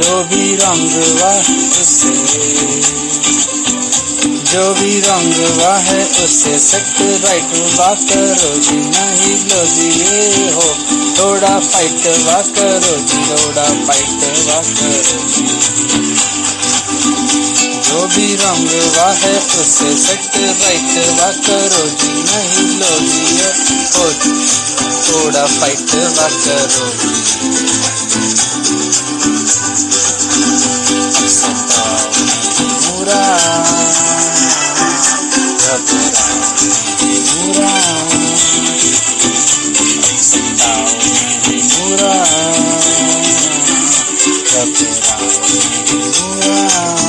जो भी रंग हुआ है उससे सेट राइट वा करो। जी नहीं लो जी, ये हो। थोड़ा फाइट वा करो जी, थोड़ा फाइट वा करो जी। जो भी रंग हुआ है उससे सेट राइट वा करो जी, नहीं लो जी, ये हो। थोड़ा फाइट वा करो। जी up, but I need you around. Ah.